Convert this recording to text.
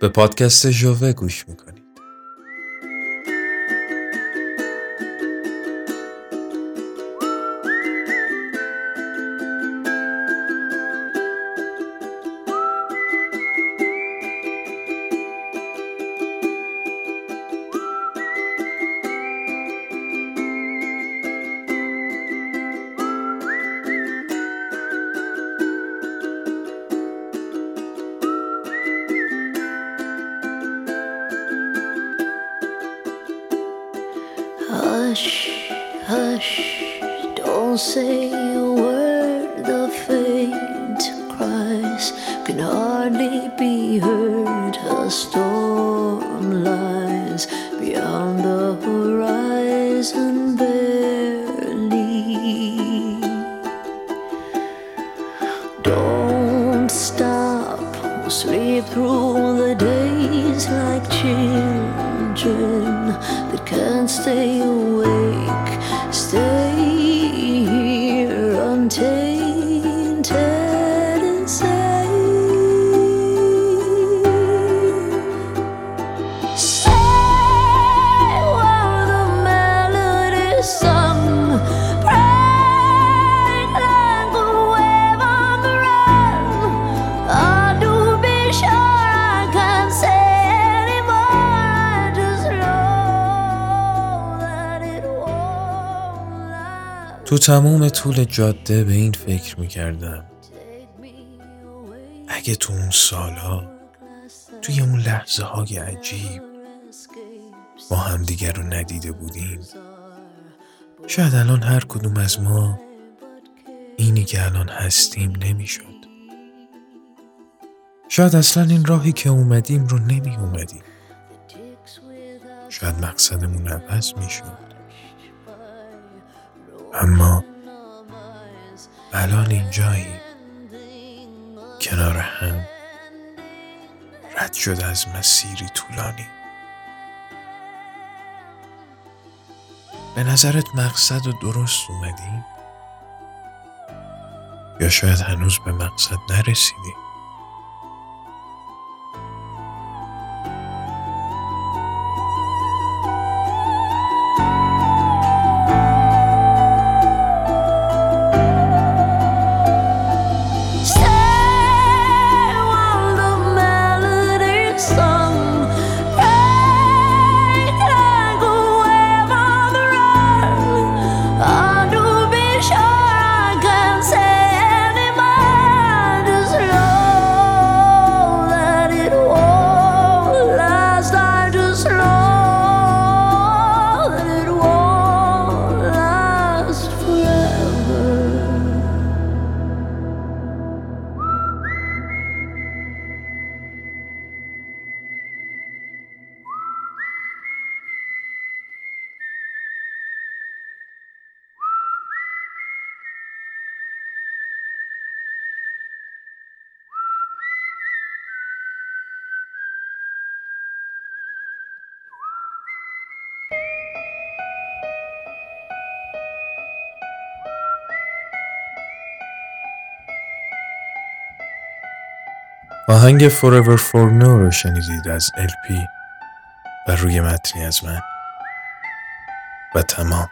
به پادکست ژوه گوش می‌کنید Hush, hush, don't say a word. The faint cries can hardly be heard. A storm lies beyond the horizon barely. Don't stop, sleep through the days like children that can't stay awake. Stay تو تموم طول جاده به این فکر me away, اگه تو اون سالها توی اون لحظه های عجیب ما همدیگر رو ندیده بودیم شاید الان هر کدوم از ما اینی که الان هستیم نمی‌شد. شاید اصلا این راهی که اومدیم رو نمی اومدیم شاید مقصدمون عوض می‌شد. اما الان اینجایی کنار هم رد شد از مسیری طولانی به نظرت مقصد رو درست اومدیم؟ یا شاید هنوز به مقصد نرسیدیم؟ آهنگ Forever For No رو شنیدید از LP و روی متنی از من و تمام.